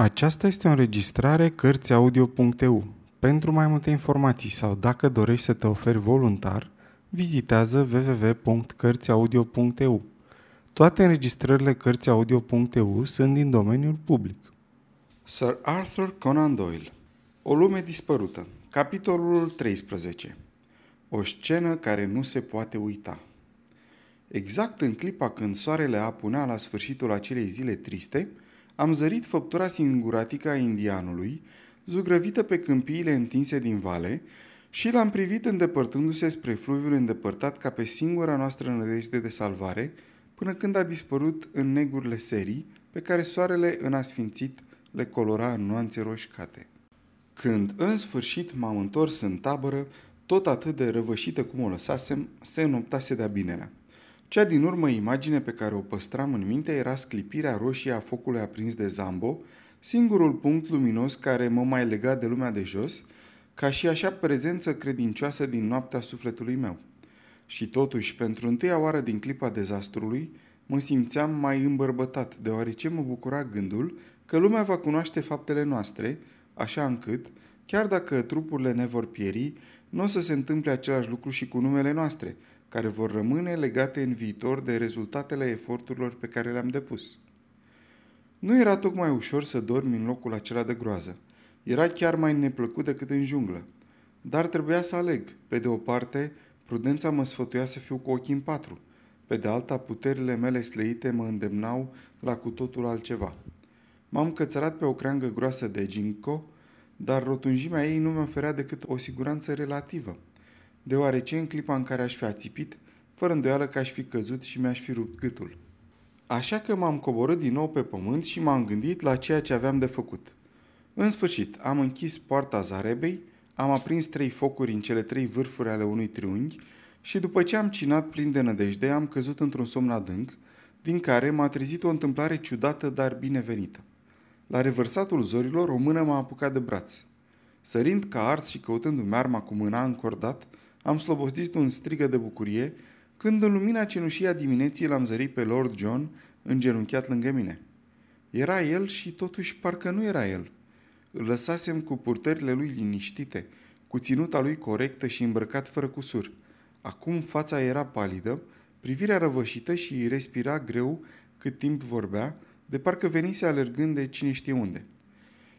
Aceasta este o înregistrare Cărțiaudio.eu. Pentru mai multe informații sau dacă dorești să te oferi voluntar, vizitează www.cărțiaudio.eu. Toate înregistrările Cărțiaudio.eu sunt din domeniul public. Sir Arthur Conan Doyle O lume dispărută Capitolul 13 O scenă care nu se poate uita Exact în clipa când soarele apunea la sfârșitul acelei zile triste, am zărit făptura singuratică a indianului, zugrăvită pe câmpiile întinse din vale, și l-am privit îndepărtându-se spre fluviul îndepărtat ca pe singura noastră nădejde de salvare, până când a dispărut în negurile serii pe care soarele în asfințit le colora în nuanțe roșcate. Când în sfârșit m-am întors în tabără, tot atât de răvășită cum o lăsasem, se înoptase de-a binelea. Cea din urmă imagine pe care o păstram în minte era sclipirea roșie a focului aprins de Zambo, singurul punct luminos care mă mai lega de lumea de jos, ca și așa prezență credincioasă din noaptea sufletului meu. Și totuși, pentru întâia oară din clipa dezastrului, mă simțeam mai îmbărbătat, deoarece mă bucura gândul că lumea va cunoaște faptele noastre, așa încât, chiar dacă trupurile ne vor pieri, nu o să se întâmple același lucru și cu numele noastre, care vor rămâne legate în viitor de rezultatele eforturilor pe care le-am depus. Nu era tocmai ușor să dormi în locul acela de groază. Era chiar mai neplăcut decât în junglă. Dar trebuia să aleg. Pe de o parte, prudența mă sfătuia să fiu cu ochii în patru. Pe de alta, puterile mele slăite mă îndemnau la cu totul altceva. M-am cățărat pe o creangă groasă de ginkgo, dar rotunjimea ei nu mi oferea decât o siguranță relativă – deoarece în clipa în care aș fi ațipit, fără îndoială că aș fi căzut și mi-aș fi rupt gâtul. Așa că m-am coborât din nou pe pământ și m-am gândit la ceea ce aveam de făcut. În sfârșit, am închis poarta zarebei, am aprins trei focuri în cele trei vârfuri ale unui triunghi și după ce am cinat plin de nădejde, am căzut într-un somn adânc, din care m-a trezit o întâmplare ciudată, dar binevenită. La revărsatul zorilor, o mână m-a apucat de braț. Sărind ca ars și căutându-mi arma cu mâna încordat, am slobosit un strigă de bucurie când în lumina cenușii a dimineții l-am zărit pe Lord John îngenunchiat lângă mine. Era el și totuși parcă nu era el. Îl lăsasem cu purtările lui liniștite, cu ținuta lui corectă și îmbrăcat fără cusur. Acum fața era palidă, privirea răvășită și respira greu cât timp vorbea, de parcă venise alergând de cine știe unde.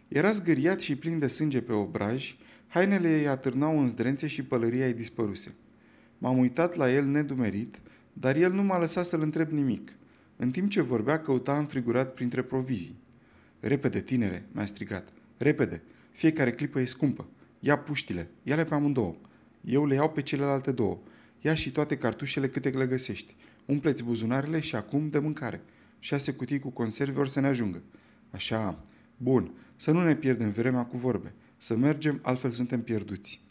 Era zgâriat și plin de sânge pe obraj, Hainele ei atârnau în zdrențe și pălăria ei dispăruse. M-am uitat la el nedumerit, dar el nu m-a lăsat să-l întreb nimic. În timp ce vorbea, căuta înfrigurat printre provizii. Repede, tinere, mi-a strigat. Repede, fiecare clipă e scumpă. Ia puștile, ia-le pe amândouă. Eu le iau pe celelalte două. Ia și toate cartușele câte le găsești. Umpleți buzunarele și acum de mâncare. Șase cutii cu conserve ori să ne ajungă. Așa, bun, să nu ne pierdem vremea cu vorbe. Să mergem, altfel suntem pierduți.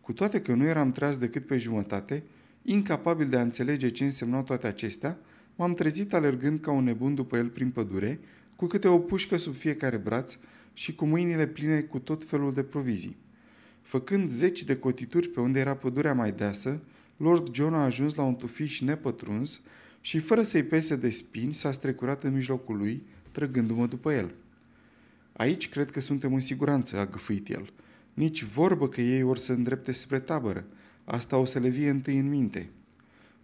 Cu toate că nu eram tras decât pe jumătate, incapabil de a înțelege ce însemnau toate acestea, m-am trezit alergând ca un nebun după el prin pădure, cu câte o pușcă sub fiecare braț și cu mâinile pline cu tot felul de provizii. Făcând zeci de cotituri pe unde era pădurea mai deasă, Lord John a ajuns la un tufiș nepătruns și, fără să-i pese de spini, s-a strecurat în mijlocul lui, trăgându-mă după el. Aici cred că suntem în siguranță, a gâfâit el. Nici vorbă că ei or să îndrepte spre tabără. Asta o să le vie întâi în minte.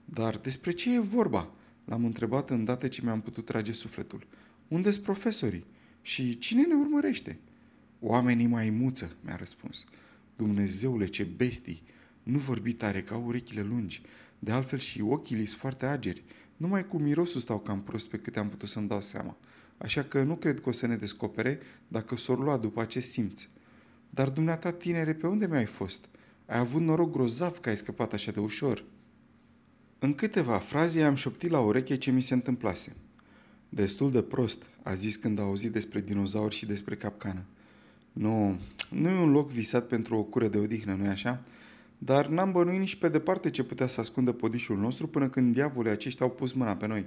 Dar despre ce e vorba? L-am întrebat îndată ce mi-am putut trage sufletul. unde sunt profesorii? Și cine ne urmărește? Oamenii mai muță, mi-a răspuns. Dumnezeule, ce bestii! Nu vorbi tare, ca urechile lungi. De altfel și ochii li foarte ageri. Numai cu mirosul stau cam prost pe câte am putut să-mi dau seama așa că nu cred că o să ne descopere dacă s-or lua după acest simț. Dar dumneata, tinere, pe unde mi-ai fost? Ai avut noroc grozav că ai scăpat așa de ușor. În câteva fraze am șoptit la ureche ce mi se întâmplase. Destul de prost, a zis când a auzit despre dinozauri și despre capcană. Nu, nu e un loc visat pentru o cură de odihnă, nu-i așa? Dar n-am bănuit nici pe departe ce putea să ascundă podișul nostru până când diavolii aceștia au pus mâna pe noi.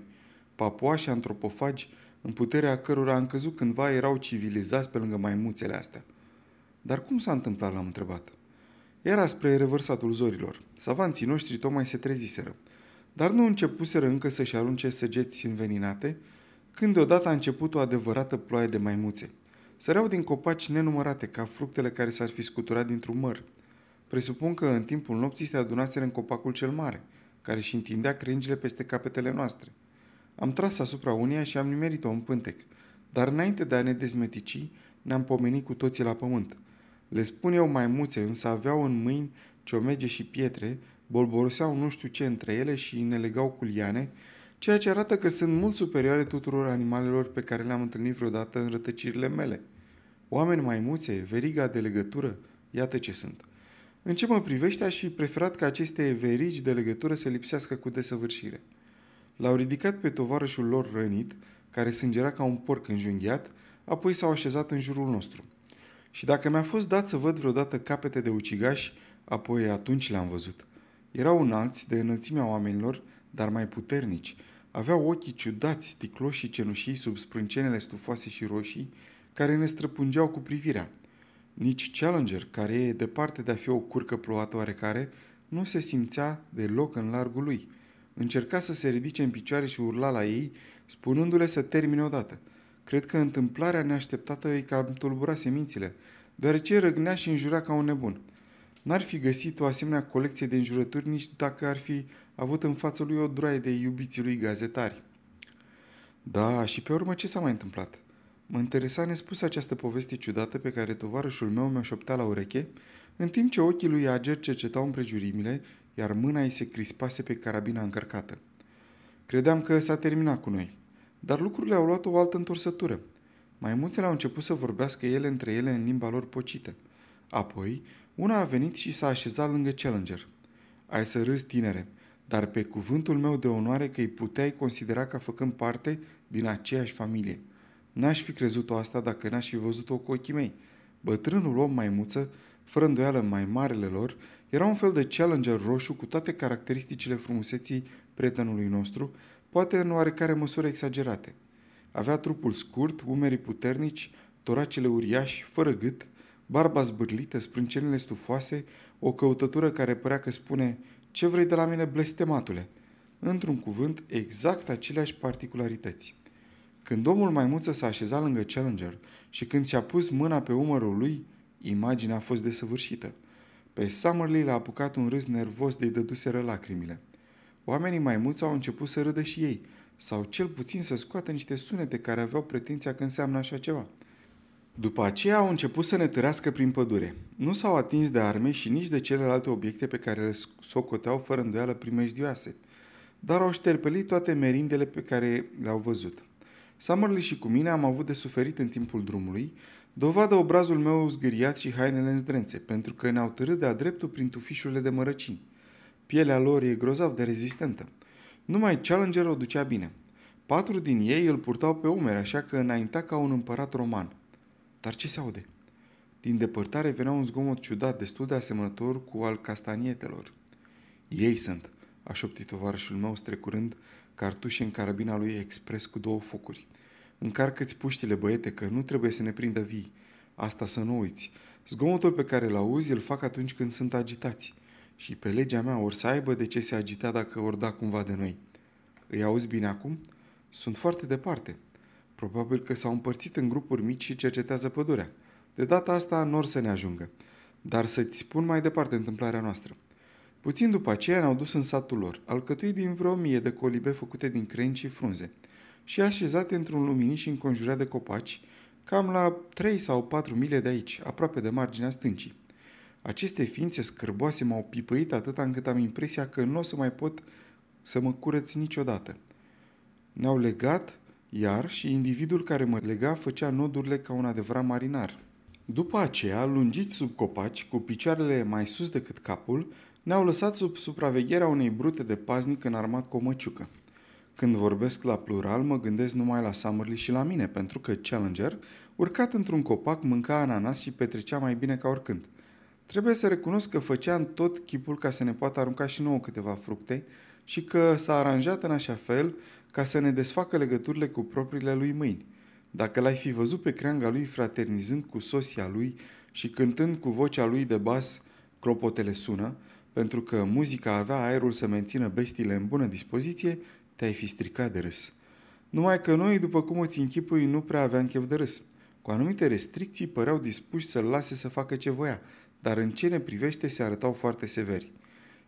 Papuași antropofagi în puterea cărora am căzut cândva erau civilizați pe lângă maimuțele astea. Dar cum s-a întâmplat, l-am întrebat. Era spre revărsatul zorilor. Savanții noștri tocmai se treziseră. Dar nu începuseră încă să-și arunce săgeți înveninate, când deodată a început o adevărată ploaie de maimuțe. Săreau din copaci nenumărate, ca fructele care s-ar fi scuturat dintr-un măr. Presupun că în timpul nopții se adunaseră în copacul cel mare, care și întindea crengile peste capetele noastre. Am tras asupra uneia și am nimerit-o în pântec, dar înainte de a ne dezmetici, ne-am pomenit cu toții la pământ. Le spun eu maimuțe, însă aveau în mâini ciomege și pietre, bolboroseau nu știu ce între ele și ne legau cu liane, ceea ce arată că sunt mult superioare tuturor animalelor pe care le-am întâlnit vreodată în rătăcirile mele. Oameni maimuțe, veriga de legătură, iată ce sunt. În ce mă privește, aș fi preferat ca aceste verigi de legătură să lipsească cu desăvârșire. L-au ridicat pe tovarășul lor rănit, care sângera ca un porc înjunghiat, apoi s-au așezat în jurul nostru. Și dacă mi-a fost dat să văd vreodată capete de ucigași, apoi atunci le-am văzut. Erau înalți, de înălțimea oamenilor, dar mai puternici. Aveau ochii ciudați, sticloși și cenușii sub sprâncenele stufoase și roșii, care ne străpungeau cu privirea. Nici Challenger, care e departe de a fi o curcă plouată oarecare, nu se simțea deloc în largul lui. Încerca să se ridice în picioare și urla la ei, spunându-le să termine odată. Cred că întâmplarea neașteptată îi cam tulbura semințile, deoarece răgnea și înjura ca un nebun. N-ar fi găsit o asemenea colecție de înjurături nici dacă ar fi avut în fața lui o droaie de iubiții lui gazetari. Da, și pe urmă ce s-a mai întâmplat? Mă interesa nespus această poveste ciudată pe care tovarășul meu mi-o șoptea la ureche, în timp ce ochii lui Ager cercetau împrejurimile, iar mâna ei se crispase pe carabina încărcată. Credeam că s-a terminat cu noi, dar lucrurile au luat o altă întorsătură. Maimuțele au început să vorbească ele între ele în limba lor pocită. Apoi, una a venit și s-a așezat lângă Challenger. Ai să râzi, tinere, dar pe cuvântul meu de onoare că îi puteai considera ca făcând parte din aceeași familie. N-aș fi crezut-o asta dacă n-aș fi văzut-o cu ochii mei. Bătrânul om maimuță, fără îndoială mai marele lor, era un fel de challenger roșu cu toate caracteristicile frumuseții prietenului nostru, poate în oarecare măsură exagerate. Avea trupul scurt, umerii puternici, toracele uriași, fără gât, barba zbârlită, sprâncenele stufoase, o căutătură care părea că spune Ce vrei de la mine, blestematule?" Într-un cuvânt, exact aceleași particularități. Când omul maimuță s-a așezat lângă Challenger și când și-a pus mâna pe umărul lui, imaginea a fost desăvârșită. Pe Summerlee l-a apucat un râs nervos de-i dăduseră lacrimile. Oamenii maimuți au început să râdă și ei, sau cel puțin să scoată niște sunete care aveau pretenția că înseamnă așa ceva. După aceea au început să ne târească prin pădure. Nu s-au atins de arme și nici de celelalte obiecte pe care le socoteau fără îndoială primejdioase, dar au șterpelit toate merindele pe care le-au văzut. Summerly și cu mine am avut de suferit în timpul drumului, dovadă obrazul meu zgâriat și hainele în zdrențe, pentru că ne-au târât de-a dreptul prin tufișurile de mărăcini. Pielea lor e grozav de rezistentă. Numai Challenger o ducea bine. Patru din ei îl purtau pe umeri, așa că înaintea ca un împărat roman. Dar ce se aude? Din depărtare venea un zgomot ciudat, destul de asemănător cu al castanietelor. Ei sunt, a șoptit tovarășul meu strecurând cartușe în carabina lui expres cu două focuri. Încarcă-ți puștile, băiete, că nu trebuie să ne prindă vii. Asta să nu uiți. Zgomotul pe care îl auzi îl fac atunci când sunt agitați. Și pe legea mea ori să aibă de ce se agita dacă ori da cumva de noi. Îi auzi bine acum? Sunt foarte departe. Probabil că s-au împărțit în grupuri mici și cercetează pădurea. De data asta nu or să ne ajungă. Dar să-ți spun mai departe întâmplarea noastră. Puțin după aceea ne-au dus în satul lor, alcătuit din vreo mie de colibe făcute din crengi și frunze, și așezate într-un luminiș înconjurat de copaci, cam la 3 sau 4 mile de aici, aproape de marginea stâncii. Aceste ființe scârboase m-au pipăit atâta încât am impresia că nu o să mai pot să mă curăț niciodată. Ne-au legat, iar și individul care mă lega făcea nodurile ca un adevărat marinar. După aceea, lungiți sub copaci, cu picioarele mai sus decât capul, ne-au lăsat sub supravegherea unei brute de paznic înarmat cu o măciucă. Când vorbesc la plural, mă gândesc numai la Summerly și la mine, pentru că Challenger, urcat într-un copac, mânca ananas și petrecea mai bine ca oricând. Trebuie să recunosc că făcea în tot chipul ca să ne poată arunca și nouă câteva fructe și că s-a aranjat în așa fel ca să ne desfacă legăturile cu propriile lui mâini. Dacă l-ai fi văzut pe creanga lui fraternizând cu sosia lui și cântând cu vocea lui de bas clopotele sună, pentru că muzica avea aerul să mențină bestiile în bună dispoziție, te-ai fi stricat de râs. Numai că noi, după cum îți închipui, nu prea aveam chef de râs. Cu anumite restricții păreau dispuși să-l lase să facă ce voia, dar în ce ne privește se arătau foarte severi.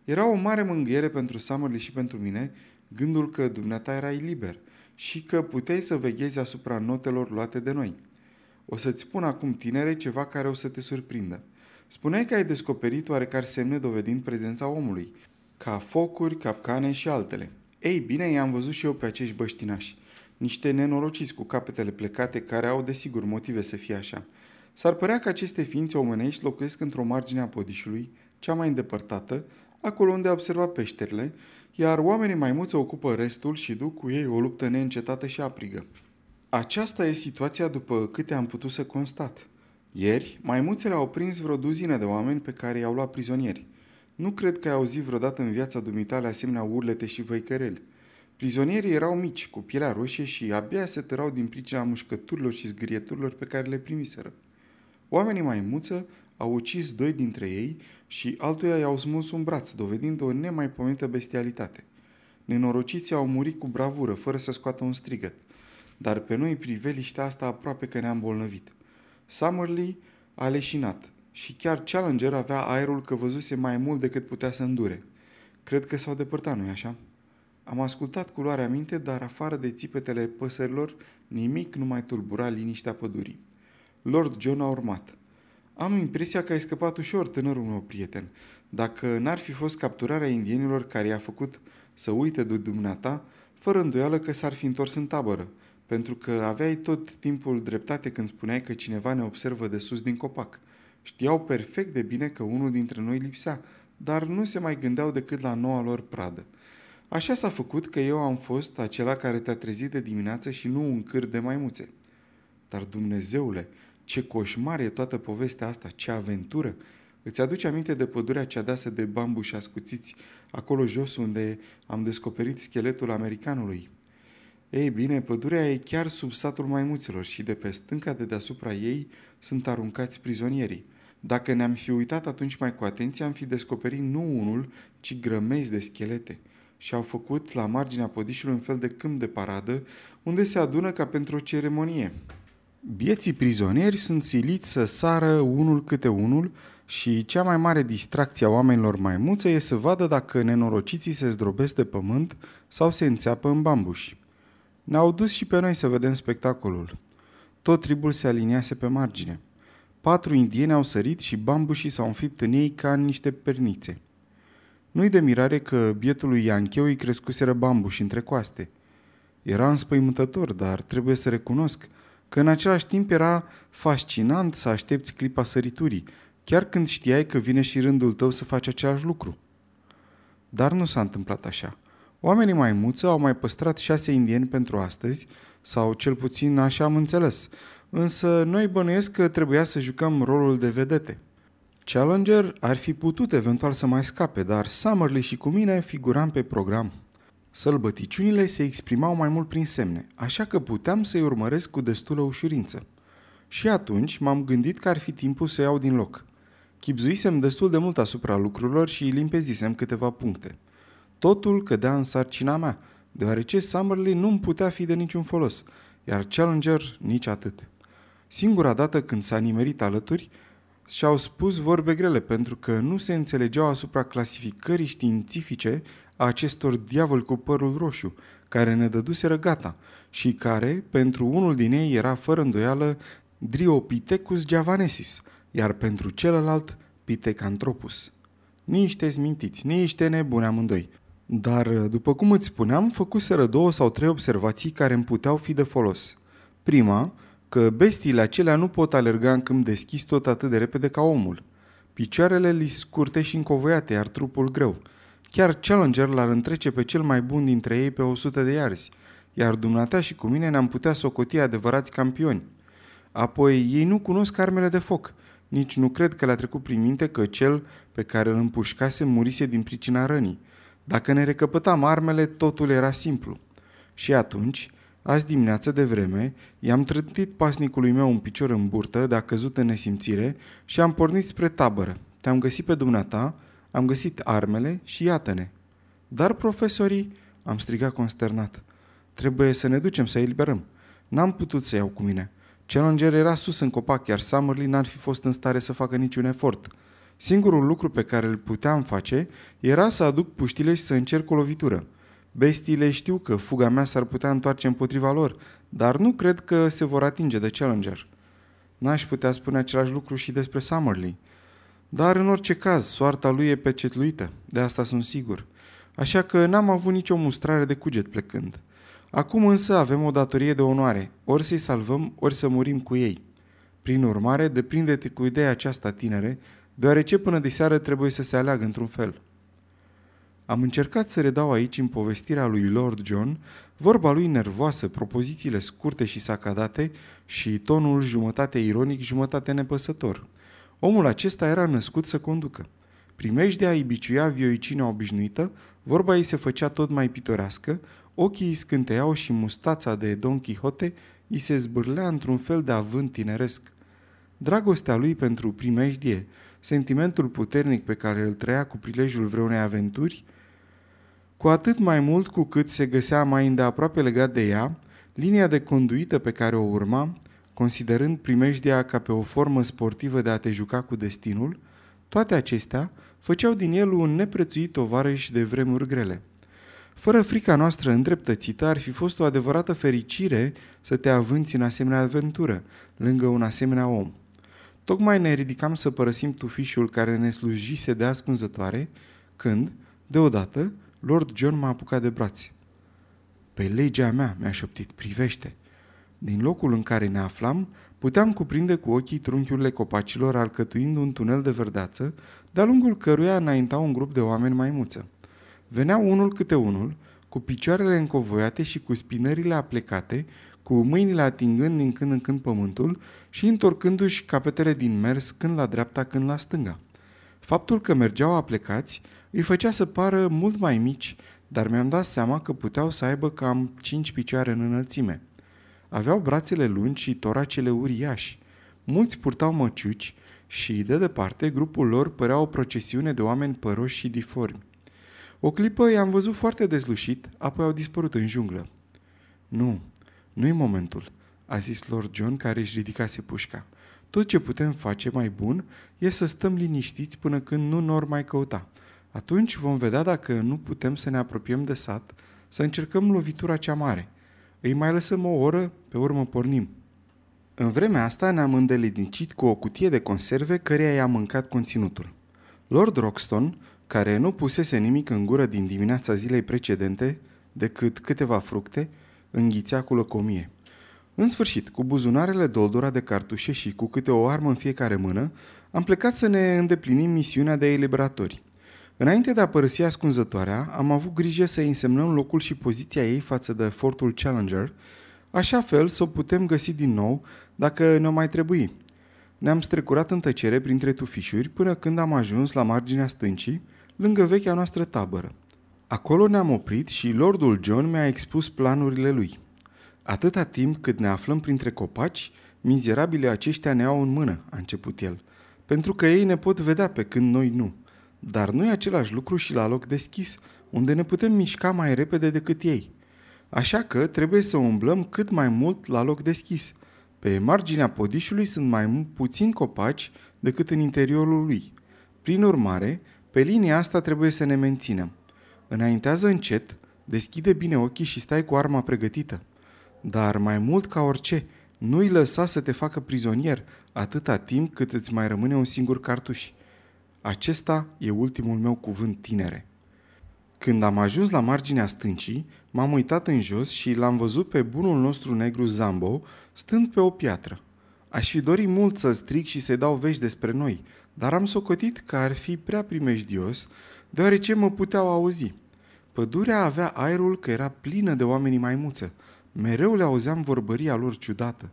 Era o mare mângâiere pentru Summerlee și pentru mine gândul că dumneata erai liber și că puteai să veghezi asupra notelor luate de noi. O să-ți spun acum, tinere, ceva care o să te surprindă. Spuneai că ai descoperit oarecare semne dovedind prezența omului, ca focuri, capcane și altele. Ei bine, i-am văzut și eu pe acești băștinași. Niște nenorociți cu capetele plecate care au desigur motive să fie așa. S-ar părea că aceste ființe omenești locuiesc într-o margine a podișului, cea mai îndepărtată, acolo unde observa peșterile, iar oamenii maimuță ocupă restul și duc cu ei o luptă neîncetată și aprigă. Aceasta e situația după câte am putut să constat. Ieri, maimuțele au prins vreo duzină de oameni pe care i-au luat prizonieri. Nu cred că ai auzit vreodată în viața dumitale asemenea urlete și văicăreli. Prizonierii erau mici, cu pielea roșie și abia se tărau din pricina mușcăturilor și zgârieturilor pe care le primiseră. Oamenii maimuță au ucis doi dintre ei și altuia i-au smuls un braț, dovedind o nemaipomenită bestialitate. Nenorociții au murit cu bravură, fără să scoată un strigăt, dar pe noi priveliștea asta aproape că ne-a îmbolnăvit. Summerlee a leșinat și chiar Challenger avea aerul că văzuse mai mult decât putea să îndure. Cred că s-au depărtat, nu-i așa? Am ascultat cu luarea minte, dar afară de țipetele păsărilor, nimic nu mai tulbura liniștea pădurii. Lord John a urmat. Am impresia că ai scăpat ușor, tânărul meu prieten. Dacă n-ar fi fost capturarea indienilor care i-a făcut să uite de dumneata, fără îndoială că s-ar fi întors în tabără, pentru că aveai tot timpul dreptate când spuneai că cineva ne observă de sus din copac. Știau perfect de bine că unul dintre noi lipsea, dar nu se mai gândeau decât la noua lor pradă. Așa s-a făcut că eu am fost acela care te-a trezit de dimineață și nu un câr de maimuțe. Dar, Dumnezeule, ce coșmar e toată povestea asta, ce aventură! Îți aduce aminte de pădurea cea deasă de bambu și ascuțiți, acolo jos unde am descoperit scheletul americanului? Ei bine, pădurea e chiar sub satul maimuților și de pe stânca de deasupra ei sunt aruncați prizonierii. Dacă ne-am fi uitat atunci mai cu atenție, am fi descoperit nu unul, ci grămezi de schelete și au făcut la marginea podișului un fel de câmp de paradă, unde se adună ca pentru o ceremonie. Bieții prizonieri sunt siliți să sară unul câte unul și cea mai mare distracție a oamenilor maimuță e să vadă dacă nenorociții se zdrobesc de pământ sau se înțeapă în bambuși. Ne-au dus și pe noi să vedem spectacolul. Tot tribul se aliniase pe margine. Patru indieni au sărit și bambușii s-au înfipt în ei ca în niște pernițe. Nu-i de mirare că bietului Iancheu îi crescuseră bambuși între coaste. Era înspăimântător, dar trebuie să recunosc că în același timp era fascinant să aștepți clipa săriturii, chiar când știai că vine și rândul tău să faci același lucru. Dar nu s-a întâmplat așa. Oamenii maimuță au mai păstrat șase indieni pentru astăzi, sau cel puțin așa am înțeles, însă noi bănuiesc că trebuia să jucăm rolul de vedete. Challenger ar fi putut eventual să mai scape, dar Summerlee și cu mine figuram pe program. Sălbăticiunile se exprimau mai mult prin semne, așa că puteam să-i urmăresc cu destulă ușurință. Și atunci m-am gândit că ar fi timpul să iau din loc. Chipzuisem destul de mult asupra lucrurilor și limpezisem câteva puncte. Totul cădea în sarcina mea, deoarece Summerlee nu-mi putea fi de niciun folos, iar Challenger nici atât. Singura dată când s-a nimerit alături, și-au spus vorbe grele pentru că nu se înțelegeau asupra clasificării științifice a acestor diavoli cu părul roșu, care ne dăduseră gata și care, pentru unul din ei, era fără îndoială Dryopithecus javanesis, iar pentru celălalt Pithecanthropus. Niște zmintiți, niște nebuni amândoi. Dar, după cum îți spuneam, făcuseră două sau trei observații care îmi puteau fi de folos. Prima, că bestiile acelea nu pot alerga în câmp deschis tot atât de repede ca omul. Picioarele li scurte și încovoiate, iar trupul greu. Chiar Challenger l-ar întrece pe cel mai bun dintre ei pe 100 de iarzi, iar dumneata și cu mine ne-am putea socoti adevărați campioni. Apoi, ei nu cunosc armele de foc. Nici nu cred că le-a trecut prin minte că cel pe care îl împușcase murise din pricina rănii. Dacă ne recăpătam armele, totul era simplu. Și atunci, Azi dimineață de vreme, i-am trântit pasnicului meu un picior în burtă, de a căzut în nesimțire și am pornit spre tabără. Te-am găsit pe dumneata, am găsit armele și iată-ne. Dar profesorii, am strigat consternat, trebuie să ne ducem să eliberăm. N-am putut să iau cu mine. Challenger era sus în copac, iar Summerlee n-ar fi fost în stare să facă niciun efort. Singurul lucru pe care îl puteam face era să aduc puștile și să încerc o lovitură. Bestiile știu că fuga mea s-ar putea întoarce împotriva lor, dar nu cred că se vor atinge de Challenger. N-aș putea spune același lucru și despre Summerlee. Dar în orice caz, soarta lui e pecetluită, de asta sunt sigur. Așa că n-am avut nicio mustrare de cuget plecând. Acum însă avem o datorie de onoare, ori să-i salvăm, ori să murim cu ei. Prin urmare, deprinde-te cu ideea aceasta, tinere, deoarece până de seară trebuie să se aleagă într-un fel. Am încercat să redau aici, în povestirea lui Lord John, vorba lui nervoasă, propozițiile scurte și sacadate și tonul jumătate ironic, jumătate nepăsător. Omul acesta era născut să conducă. Primejdea îi biciuia vioicinea obișnuită, vorba ei se făcea tot mai pitorească, ochii îi scânteiau și mustața de Don Quixote îi se zbârlea într-un fel de avânt tineresc. Dragostea lui pentru primejdie, sentimentul puternic pe care îl trăia cu prilejul vreunei aventuri, cu atât mai mult cu cât se găsea mai îndeaproape legat de ea, linia de conduită pe care o urma, considerând primejdia ca pe o formă sportivă de a te juca cu destinul, toate acestea făceau din el un neprețuit tovarăș de vremuri grele. Fără frica noastră îndreptățită, ar fi fost o adevărată fericire să te avânți în asemenea aventură, lângă un asemenea om. Tocmai ne ridicam să părăsim tufișul care ne slujise de ascunzătoare, când, deodată, Lord John m-a apucat de brațe. Pe legea mea, mi-a șoptit, privește. Din locul în care ne aflam, puteam cuprinde cu ochii trunchiurile copacilor alcătuind un tunel de verdeață, de-a lungul căruia înaintau un grup de oameni maimuță. Veneau unul câte unul, cu picioarele încovoiate și cu spinările aplecate, cu mâinile atingând din când în când pământul și întorcându-și capetele din mers când la dreapta, când la stânga. Faptul că mergeau aplecați îi făcea să pară mult mai mici, dar mi-am dat seama că puteau să aibă cam cinci picioare în înălțime. Aveau brațele lungi și toracele uriași. Mulți purtau măciuci și, de departe, grupul lor părea o procesiune de oameni păroși și diformi. O clipă i-am văzut foarte dezlușit, apoi au dispărut în junglă. Nu, nu-i momentul, a zis Lord John care își ridicase pușca. Tot ce putem face mai bun e să stăm liniștiți până când nu nor mai căuta. Atunci vom vedea dacă nu putem să ne apropiem de sat, să încercăm lovitura cea mare. Îi mai lăsăm o oră, pe urmă pornim. În vremea asta ne-am îndelinicit cu o cutie de conserve căreia i-am mâncat conținutul. Lord Roxton, care nu pusese nimic în gură din dimineața zilei precedente, decât câteva fructe, înghițea cu lăcomie. În sfârșit, cu buzunarele doldora de cartușe și cu câte o armă în fiecare mână, am plecat să ne îndeplinim misiunea de eliberatori. Înainte de a părăsi ascunzătoarea, am avut grijă să însemnăm locul și poziția ei față de fortul Challenger, așa fel să o putem găsi din nou dacă ne-o mai trebui. Ne-am strecurat în tăcere printre tufișuri până când am ajuns la marginea stâncii, lângă vechea noastră tabără. Acolo ne-am oprit și Lordul John mi-a expus planurile lui. Atâta timp cât ne aflăm printre copaci, mizerabile aceștia ne au în mână, a început el, pentru că ei ne pot vedea pe când noi nu. Dar nu e același lucru și la loc deschis, unde ne putem mișca mai repede decât ei. Așa că trebuie să umblăm cât mai mult la loc deschis. Pe marginea podișului sunt mai puțini copaci decât în interiorul lui. Prin urmare, pe linia asta trebuie să ne menținem. Înaintează încet, deschide bine ochii și stai cu arma pregătită. Dar mai mult ca orice, nu-i lăsa să te facă prizonier atâta timp cât îți mai rămâne un singur cartuș. Acesta e ultimul meu cuvânt, tinere. Când am ajuns la marginea stâncii, m-am uitat în jos și l-am văzut pe bunul nostru negru Zambo stând pe o piatră. Aș fi dorit mult să strig și să-i dau vești despre noi, dar am socotit că ar fi prea primejdios, deoarece mă puteau auzi. Pădurea avea aerul că era plină de oamenii maimuță. Mereu le auzeam vorbăria lor ciudată.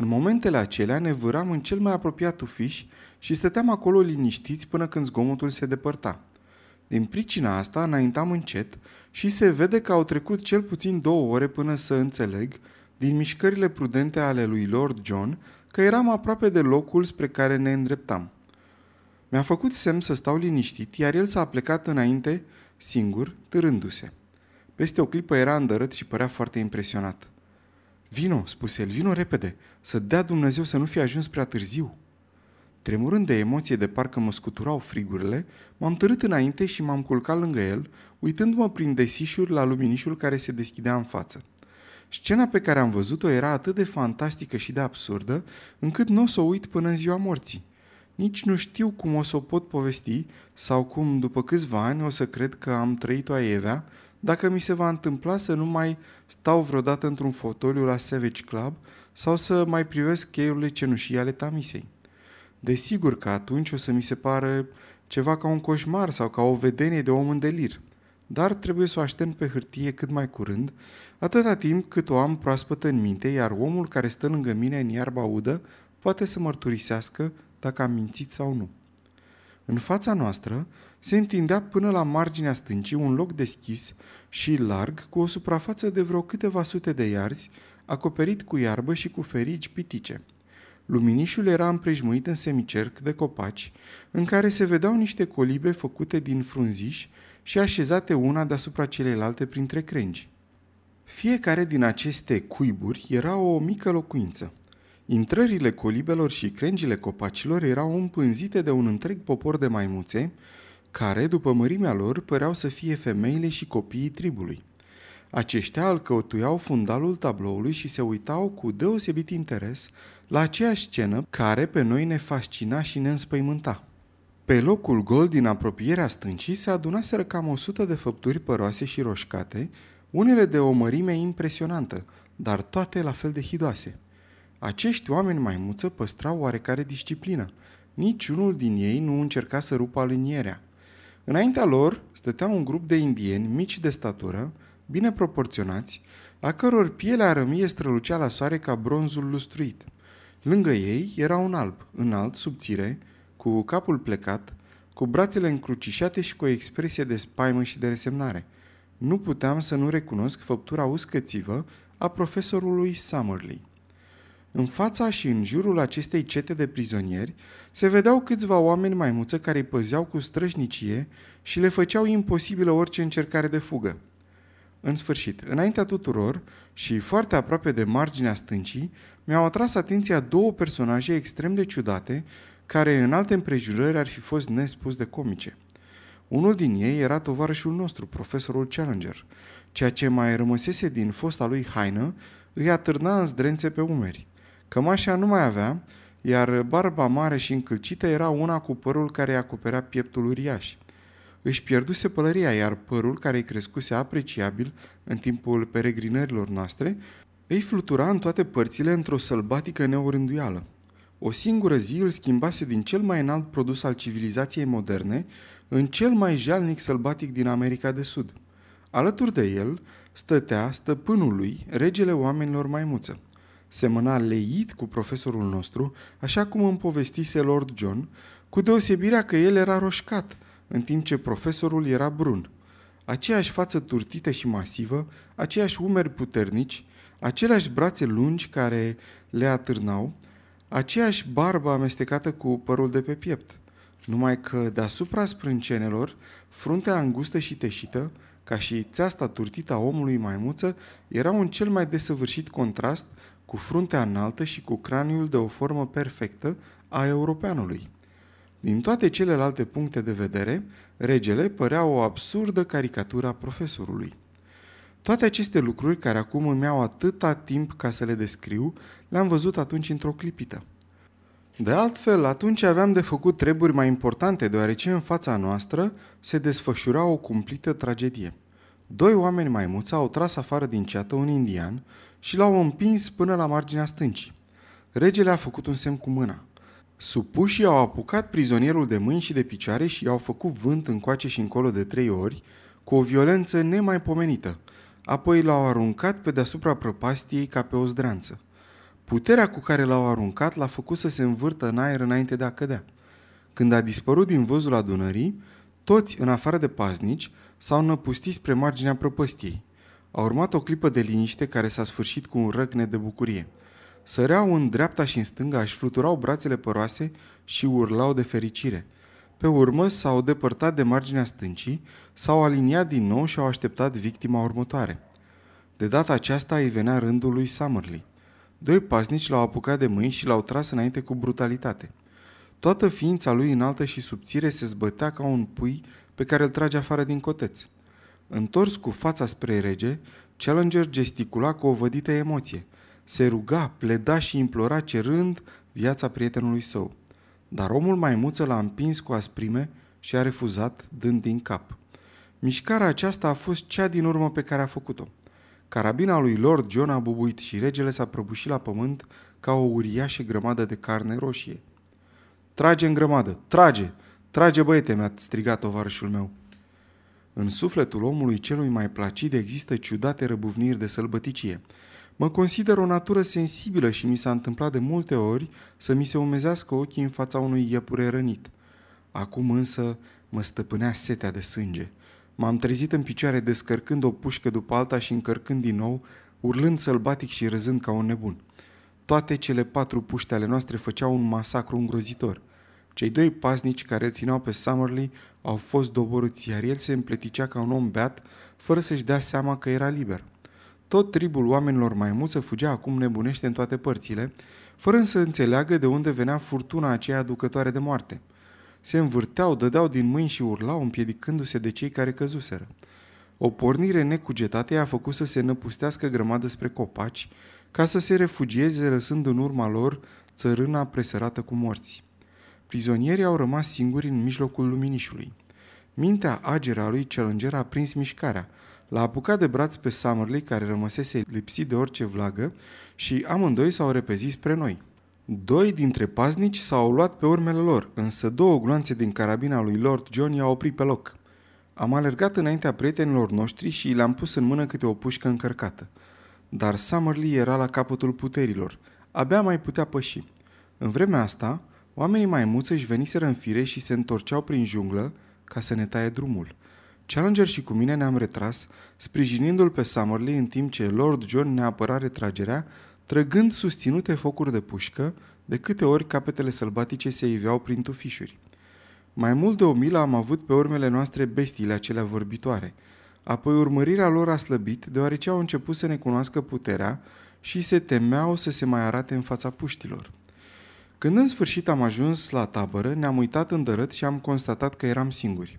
În momentele acelea ne vâram în cel mai apropiat tufiș și stăteam acolo liniștiți până când zgomotul se depărta. Din pricina asta înaintam încet și se vede că au trecut cel puțin două ore până să înțeleg, din mișcările prudente ale lui Lord John, că eram aproape de locul spre care ne îndreptam. Mi-a făcut semn să stau liniștit, iar el s-a plecat înainte, singur, târându-se. Peste o clipă era îndărât și părea foarte impresionat. Vino, spuse el, vino repede, să dea Dumnezeu să nu fie ajuns prea târziu. Tremurând de emoție de parcă mă scuturau frigurile, m-am târât înainte și m-am culcat lângă el, uitându-mă prin desișuri la luminișul care se deschidea în față. Scena pe care am văzut-o era atât de fantastică și de absurdă, încât nu o să o uit până în ziua morții. Nici nu știu cum o să o pot povesti sau cum, după câțiva ani, o să cred că am trăit-o aievea, dacă mi se va întâmpla să nu mai stau vreodată într-un fotoliu la Savage Club sau să mai privesc cheiurile cenușii ale tamisei. Desigur că atunci o să mi se pară ceva ca un coșmar sau ca o vedenie de om în delir. Dar trebuie să o aștept pe hârtie cât mai curând, atâta timp cât o am proaspătă în minte, iar omul care stă lângă mine în iarba udă poate să mărturisească dacă am mințit sau nu. În fața noastră se întindea până la marginea stâncii un loc deschis și larg cu o suprafață de vreo câteva sute de iarzi, acoperit cu iarbă și cu ferigi pitice. Luminișul era împrejmuit în semicerc de copaci, în care se vedeau niște colibe făcute din frunziși și așezate una deasupra celelalte printre crengi. Fiecare din aceste cuiburi era o mică locuință. Intrările colibelor și crengile copacilor erau împânzite de un întreg popor de maimuțe, care, după mărimea lor, păreau să fie femeile și copiii tribului. Aceștia alcătuiau fundalul tabloului și se uitau cu deosebit interes la aceeași scenă care pe noi ne fascina și ne înspăimânta. Pe locul gol din apropierea stâncii se adunaseră cam o sută de făpturi păroase și roșcate, unele de o mărime impresionantă, dar toate la fel de hidoase. Acești oameni maimuță păstrau oarecare disciplină. Niciunul din ei nu încerca să rupă alinierea. Înaintea lor stătea un grup de indieni mici de statură, bine proporționați, a căror pielea rămie strălucea la soare ca bronzul lustruit. Lângă ei era un alb, înalt, subțire, cu capul plecat, cu brațele încrucișate și cu o expresie de spaimă și de resemnare. Nu puteam să nu recunosc făptura uscățivă a profesorului Summerlee. În fața și în jurul acestei cete de prizonieri se vedeau câțiva oameni maimuță care îi păzeau cu străjnicie și le făceau imposibilă orice încercare de fugă. În sfârșit, înaintea tuturor și foarte aproape de marginea stâncii, mi-au atras atenția două personaje extrem de ciudate, care în alte împrejurări ar fi fost nespus de comice. Unul din ei era tovarășul nostru, profesorul Challenger. Ceea ce mai rămăsese din fosta lui haină îi atârna în zdrențe pe umeri. Cămașa nu mai avea, iar barba mare și încălcită era una cu părul care îi acoperea pieptul uriaș. Își pierduse pălăria, iar părul, care îi crescuse apreciabil în timpul peregrinărilor noastre, îi flutura în toate părțile într-o sălbatică neorânduială. O singură zi îl schimbase din cel mai înalt produs al civilizației moderne în cel mai jalnic sălbatic din America de Sud. Alături de el stătea stăpânul lui, regele oamenilor maimuță semăna leit cu profesorul nostru, așa cum îmi povestise Lord John, cu deosebirea că el era roșcat, în timp ce profesorul era brun. Aceeași față turtită și masivă, aceiași umeri puternici, aceleași brațe lungi care le atârnau, aceeași barbă amestecată cu părul de pe piept. Numai că deasupra sprâncenelor, fruntea îngustă și teșită, ca și țeasta turtită a omului maimuță, era un cel mai desăvârșit contrast cu fruntea înaltă și cu craniul de o formă perfectă a europeanului. Din toate celelalte puncte de vedere, regele părea o absurdă caricatură a profesorului. Toate aceste lucruri, care acum îmi iau atâta timp ca să le descriu, le-am văzut atunci într-o clipită. De altfel, atunci aveam de făcut treburi mai importante, deoarece în fața noastră se desfășura o cumplită tragedie. Doi oameni maimuți au tras afară din ceată un indian și l-au împins până la marginea stâncii. Regele a făcut un semn cu mâna. Supușii au apucat prizonierul de mâini și de picioare și i-au făcut vânt încoace și încolo de trei ori, cu o violență nemaipomenită. Apoi l-au aruncat pe deasupra prăpastiei ca pe o zdreanță. Puterea cu care l-au aruncat l-a făcut să se învârtă în aer înainte de a cădea. Când a dispărut din văzul adunării, toți, în afară de paznici, s-au năpustit spre marginea prăpăstiei. A urmat o clipă de liniște care s-a sfârșit cu un răcne de bucurie. Săreau în dreapta și în stânga, își fluturau brațele păroase și urlau de fericire. Pe urmă s-au depărtat de marginea stâncii, s-au aliniat din nou și au așteptat victima următoare. De data aceasta îi venea rândul lui Summerlee. Doi paznici l-au apucat de mâini și l-au tras înainte cu brutalitate. Toată ființa lui înaltă și subțire se zbătea ca un pui pe care îl trage afară din coteț. Întors cu fața spre rege, Challenger gesticula cu o vădită emoție. Se ruga, pleda și implora cerând viața prietenului său. Dar omul maimuță l-a împins cu asprime și a refuzat, dând din cap. Mișcarea aceasta a fost cea din urmă pe care a făcut-o. Carabina lui Lord John a bubuit și regele s-a prăbușit la pământ ca o uriașă grămadă de carne roșie. Trage în grămadă! Trage! Trage, băiete!" mi-a strigat tovarășul meu. În sufletul omului celui mai placid există ciudate răbuvniri de sălbăticie. Mă consider o natură sensibilă și mi s-a întâmplat de multe ori să mi se umezească ochii în fața unui iepure rănit. Acum însă mă stăpânea setea de sânge. M-am trezit în picioare descărcând o pușcă după alta și încărcând din nou, urlând sălbatic și râzând ca un nebun. Toate cele patru puște ale noastre făceau un masacru îngrozitor. Cei doi paznici care îl țineau pe Summerlee au fost doborâți, iar el se împleticea ca un om beat, fără să-și dea seama că era liber. Tot tribul oamenilor maimuță fugea acum nebunește în toate părțile, fără să înțeleagă de unde venea furtuna aceea aducătoare de moarte. Se învârteau, dădeau din mâini și urlau, împiedicându-se de cei care căzuseră. O pornire necugetată i-a făcut să se năpustească grămadă spre copaci, ca să se refugieze lăsând în urma lor țărâna presărată cu morți. Prizonierii au rămas singuri în mijlocul luminișului. Mintea ageră a lui Challenger a prins mișcarea. L-a apucat de braț pe Summerley, care rămăsese lipsit de orice vlagă, și amândoi s-au repezit spre noi. Doi dintre paznici s-au luat pe urmele lor, însă două gloanțe din carabina lui Lord John i-au oprit pe loc. Am alergat înaintea prietenilor noștri și le-am pus în mână câte o pușcă încărcată. Dar Summerlee era la capătul puterilor. Abia mai putea păși. În vremea asta, Oamenii maimuță își veniseră în fire și se întorceau prin junglă ca să ne taie drumul. Challenger și cu mine ne-am retras, sprijinindu-l pe Summerlee în timp ce Lord John ne apăra retragerea, trăgând susținute focuri de pușcă, de câte ori capetele sălbatice se iveau prin tufișuri. Mai mult de o milă am avut pe urmele noastre bestiile acelea vorbitoare. Apoi urmărirea lor a slăbit, deoarece au început să ne cunoască puterea și se temeau să se mai arate în fața puștilor. Când în sfârșit am ajuns la tabără, ne-am uitat în dărât și am constatat că eram singuri.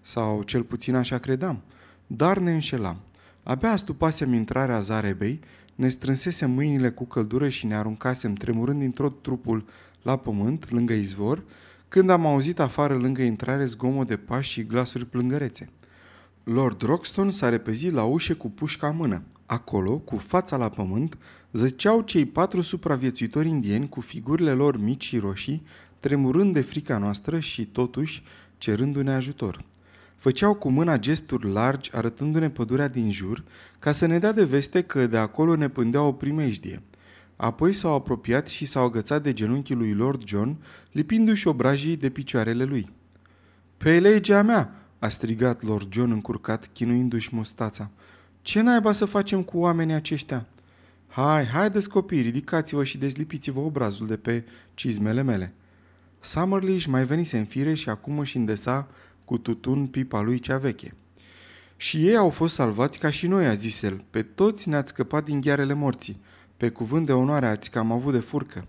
Sau cel puțin așa credeam, dar ne înșelam. Abia astupasem intrarea Zarebei, ne strânsesem mâinile cu căldură și ne aruncasem tremurând din tot trupul la pământ, lângă izvor, când am auzit afară lângă intrare zgomot de pași și glasuri plângărețe. Lord Roxton s-a repezit la ușă cu pușca în mână. Acolo, cu fața la pământ, zăceau cei patru supraviețuitori indieni cu figurile lor mici și roșii, tremurând de frica noastră și, totuși, cerându-ne ajutor. Făceau cu mâna gesturi largi, arătându-ne pădurea din jur, ca să ne dea de veste că de acolo ne pândea o primejdie. Apoi s-au apropiat și s-au agățat de genunchii lui Lord John, lipindu-și obrajii de picioarele lui. Pe legea mea!" a strigat Lord John încurcat, chinuindu-și mustața. Ce naiba să facem cu oamenii aceștia? Hai, haideți copii, ridicați-vă și dezlipiți-vă obrazul de pe cizmele mele. Summerlee își mai venise în fire și acum își îndesa cu tutun pipa lui cea veche. Și ei au fost salvați ca și noi, a zis el. Pe toți ne-ați scăpat din ghearele morții. Pe cuvânt de onoare ați că am avut de furcă.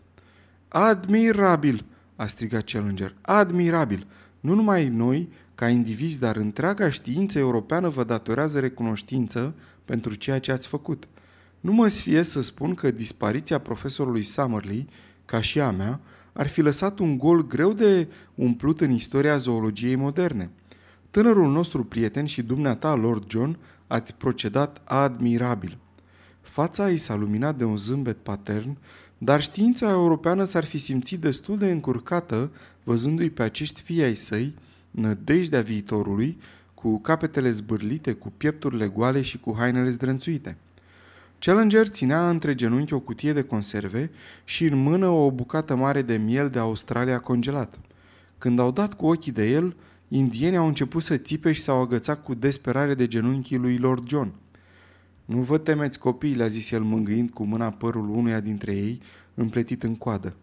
Admirabil, a strigat Challenger. Admirabil. Nu numai noi, ca indivizi, dar întreaga știință europeană vă datorează recunoștință pentru ceea ce ați făcut. Nu mă fie să spun că dispariția profesorului Summerlee, ca și a mea, ar fi lăsat un gol greu de umplut în istoria zoologiei moderne. Tânărul nostru prieten și dumneata, Lord John, ați procedat admirabil. Fața îi s-a luminat de un zâmbet patern, dar știința europeană s-ar fi simțit destul de încurcată văzându-i pe acești fii ai săi, nădejdea viitorului, cu capetele zbârlite, cu piepturile goale și cu hainele zdrânțuite. Challenger ținea între genunchi o cutie de conserve și în mână o bucată mare de miel de Australia congelat. Când au dat cu ochii de el, indienii au început să țipe și s-au agățat cu desperare de genunchii lui Lord John. Nu vă temeți copii, le-a zis el mângâind cu mâna părul unuia dintre ei, împletit în coadă.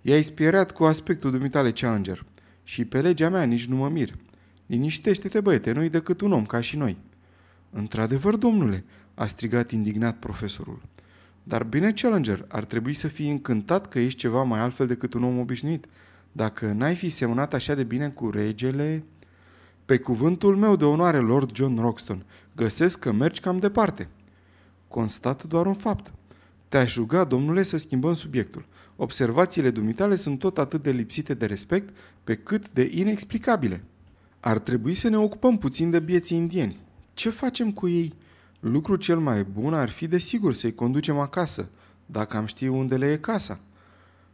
I-ai spierat cu aspectul dumitale Challenger. Și pe legea mea nici nu mă mir. Liniștește-te, băiete, nu-i decât un om ca și noi. Într-adevăr, domnule, a strigat indignat profesorul. Dar bine, Challenger, ar trebui să fii încântat că ești ceva mai altfel decât un om obișnuit. Dacă n-ai fi semnat așa de bine cu regele... Pe cuvântul meu de onoare, Lord John Roxton, găsesc că mergi cam departe. Constat doar un fapt. Te-aș ruga, domnule, să schimbăm subiectul. Observațiile dumitale sunt tot atât de lipsite de respect pe cât de inexplicabile. Ar trebui să ne ocupăm puțin de bieții indieni. Ce facem cu ei? Lucrul cel mai bun ar fi, desigur, să-i conducem acasă, dacă am ști unde le e casa.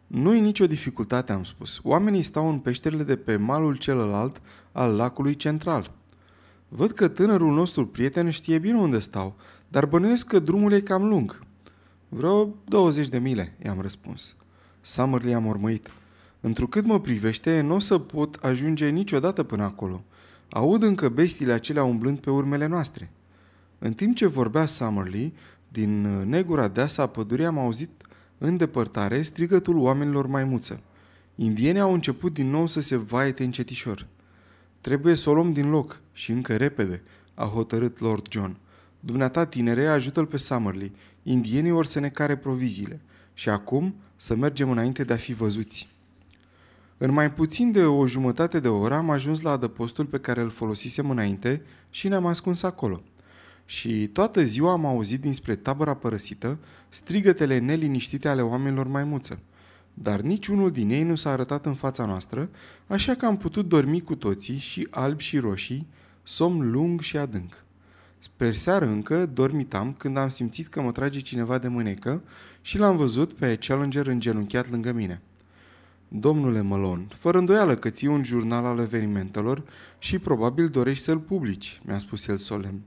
Nu e nicio dificultate, am spus. Oamenii stau în peșterile de pe malul celălalt al lacului central. Văd că tânărul nostru prieten știe bine unde stau, dar bănuiesc că drumul e cam lung. Vreo 20 de mile, i-am răspuns. Summerlee a mormăit. Întrucât mă privește, nu o să pot ajunge niciodată până acolo. Aud încă bestiile acelea umblând pe urmele noastre. În timp ce vorbea Summerlee, din negura deasă a pădurii am auzit în depărtare strigătul oamenilor maimuță. Indienii au început din nou să se vaete încetișor. Trebuie să o luăm din loc și încă repede, a hotărât Lord John. Dumneata, tinere, ajută-l pe Summerlee. Indienii or să ne care proviziile. Și acum să mergem înainte de a fi văzuți. În mai puțin de o jumătate de oră am ajuns la adăpostul pe care îl folosisem înainte și ne-am ascuns acolo. Și toată ziua am auzit dinspre tabăra părăsită strigătele neliniștite ale oamenilor maimuță. Dar niciunul din ei nu s-a arătat în fața noastră, așa că am putut dormi cu toții și albi și roșii, somn lung și adânc. Spre seară încă dormitam când am simțit că mă trage cineva de mânecă și l-am văzut pe Challenger îngenunchiat lângă mine. Domnule Mălon, fără îndoială că ții un jurnal al evenimentelor și probabil dorești să-l publici, mi-a spus el solemn.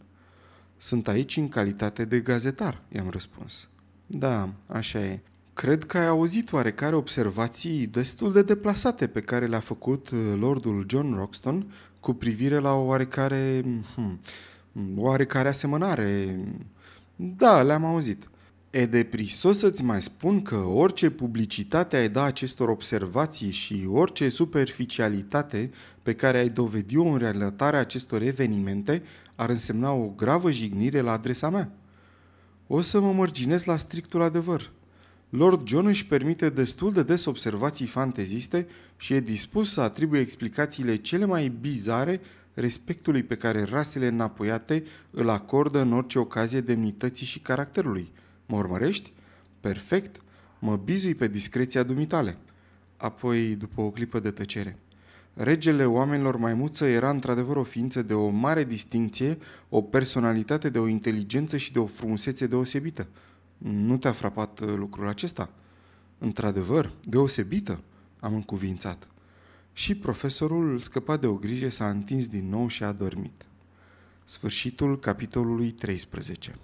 Sunt aici în calitate de gazetar, i-am răspuns. Da, așa e. Cred că ai auzit oarecare observații destul de deplasate pe care le-a făcut uh, Lordul John Roxton cu privire la o oarecare... Hmm, oarecare asemănare. Da, le-am auzit. E de prisos să-ți mai spun că orice publicitate ai da acestor observații și orice superficialitate pe care ai dovedi-o în relatarea acestor evenimente ar însemna o gravă jignire la adresa mea. O să mă mărginez la strictul adevăr. Lord John își permite destul de des observații fanteziste și e dispus să atribuie explicațiile cele mai bizare respectului pe care rasele înapoiate îl acordă în orice ocazie demnității și caracterului. Mă urmărești? Perfect. Mă bizui pe discreția dumitale. Apoi, după o clipă de tăcere. Regele oamenilor maimuță era într-adevăr o ființă de o mare distinție, o personalitate de o inteligență și de o frumusețe deosebită. Nu te-a frapat uh, lucrul acesta? Într-adevăr, deosebită, am încuvințat. Și profesorul scăpa de o grijă, s-a întins din nou și a dormit. Sfârșitul capitolului 13